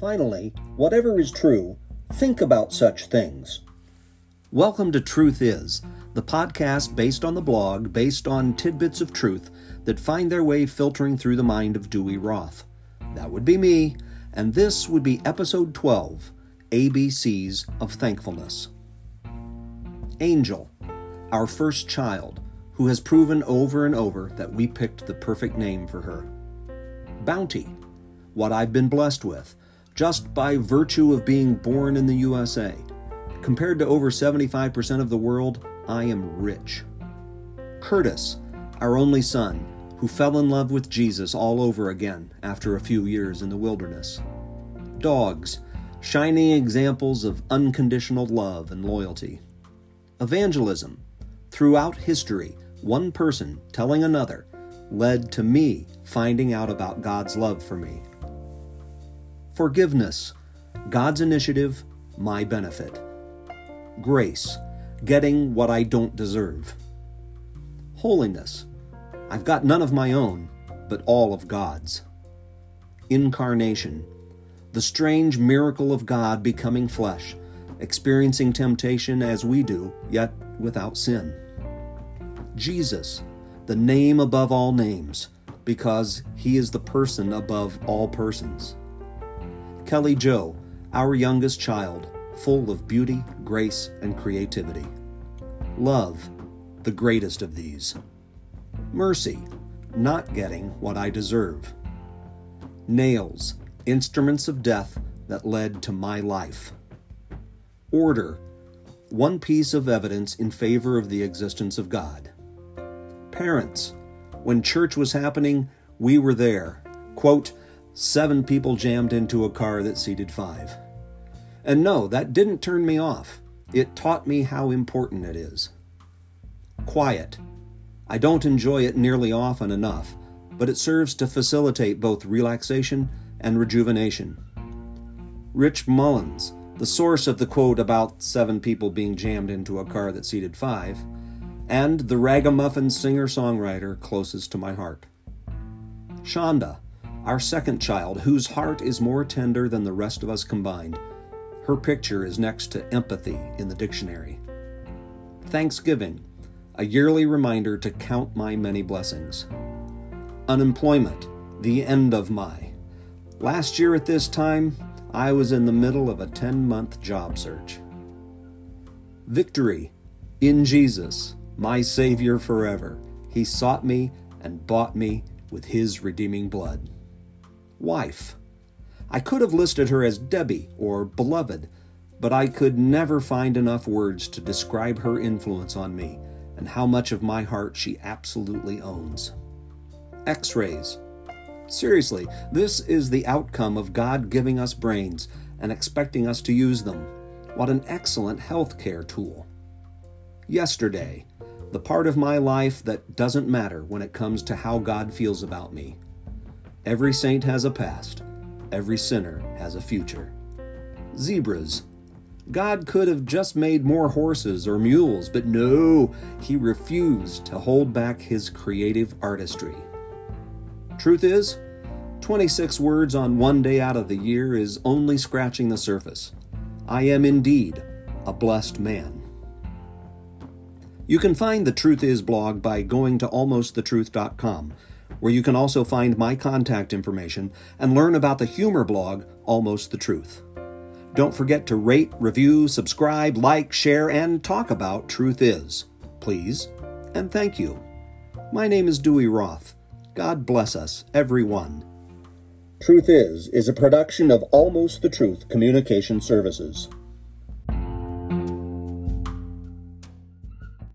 Finally, whatever is true, think about such things. Welcome to Truth Is, the podcast based on the blog, based on tidbits of truth that find their way filtering through the mind of Dewey Roth. That would be me, and this would be episode 12 ABCs of Thankfulness. Angel, our first child, who has proven over and over that we picked the perfect name for her. Bounty, what I've been blessed with, just by virtue of being born in the USA. Compared to over 75% of the world, I am rich. Curtis, our only son, who fell in love with Jesus all over again after a few years in the wilderness. Dogs, shining examples of unconditional love and loyalty. Evangelism, throughout history, one person telling another led to me finding out about God's love for me. Forgiveness, God's initiative, my benefit. Grace, getting what I don't deserve. Holiness, I've got none of my own, but all of God's. Incarnation, the strange miracle of God becoming flesh, experiencing temptation as we do, yet without sin. Jesus, the name above all names, because he is the person above all persons. Kelly Joe, our youngest child, full of beauty, grace, and creativity. Love, the greatest of these. Mercy, not getting what I deserve. Nails, instruments of death that led to my life. Order, one piece of evidence in favor of the existence of God. Parents, when church was happening, we were there. Quote, seven people jammed into a car that seated five. And no, that didn't turn me off. It taught me how important it is. Quiet. I don't enjoy it nearly often enough, but it serves to facilitate both relaxation and rejuvenation. Rich Mullins, the source of the quote about seven people being jammed into a car that seated five, and the ragamuffin singer songwriter closest to my heart. Shonda, our second child, whose heart is more tender than the rest of us combined. Her picture is next to empathy in the dictionary. Thanksgiving, a yearly reminder to count my many blessings. Unemployment, the end of my. Last year at this time, I was in the middle of a 10 month job search. Victory, in Jesus, my Savior forever. He sought me and bought me with His redeeming blood. Wife. I could have listed her as Debbie or Beloved, but I could never find enough words to describe her influence on me and how much of my heart she absolutely owns. X rays. Seriously, this is the outcome of God giving us brains and expecting us to use them. What an excellent healthcare tool. Yesterday, the part of my life that doesn't matter when it comes to how God feels about me. Every saint has a past, every sinner has a future. Zebras. God could have just made more horses or mules, but no, he refused to hold back his creative artistry. Truth is, 26 words on one day out of the year is only scratching the surface. I am indeed a blessed man. You can find the Truth Is blog by going to almostthetruth.com, where you can also find my contact information and learn about the humor blog Almost the Truth. Don't forget to rate, review, subscribe, like, share, and talk about Truth Is. Please and thank you. My name is Dewey Roth. God bless us, everyone. Truth Is is a production of Almost the Truth Communication Services.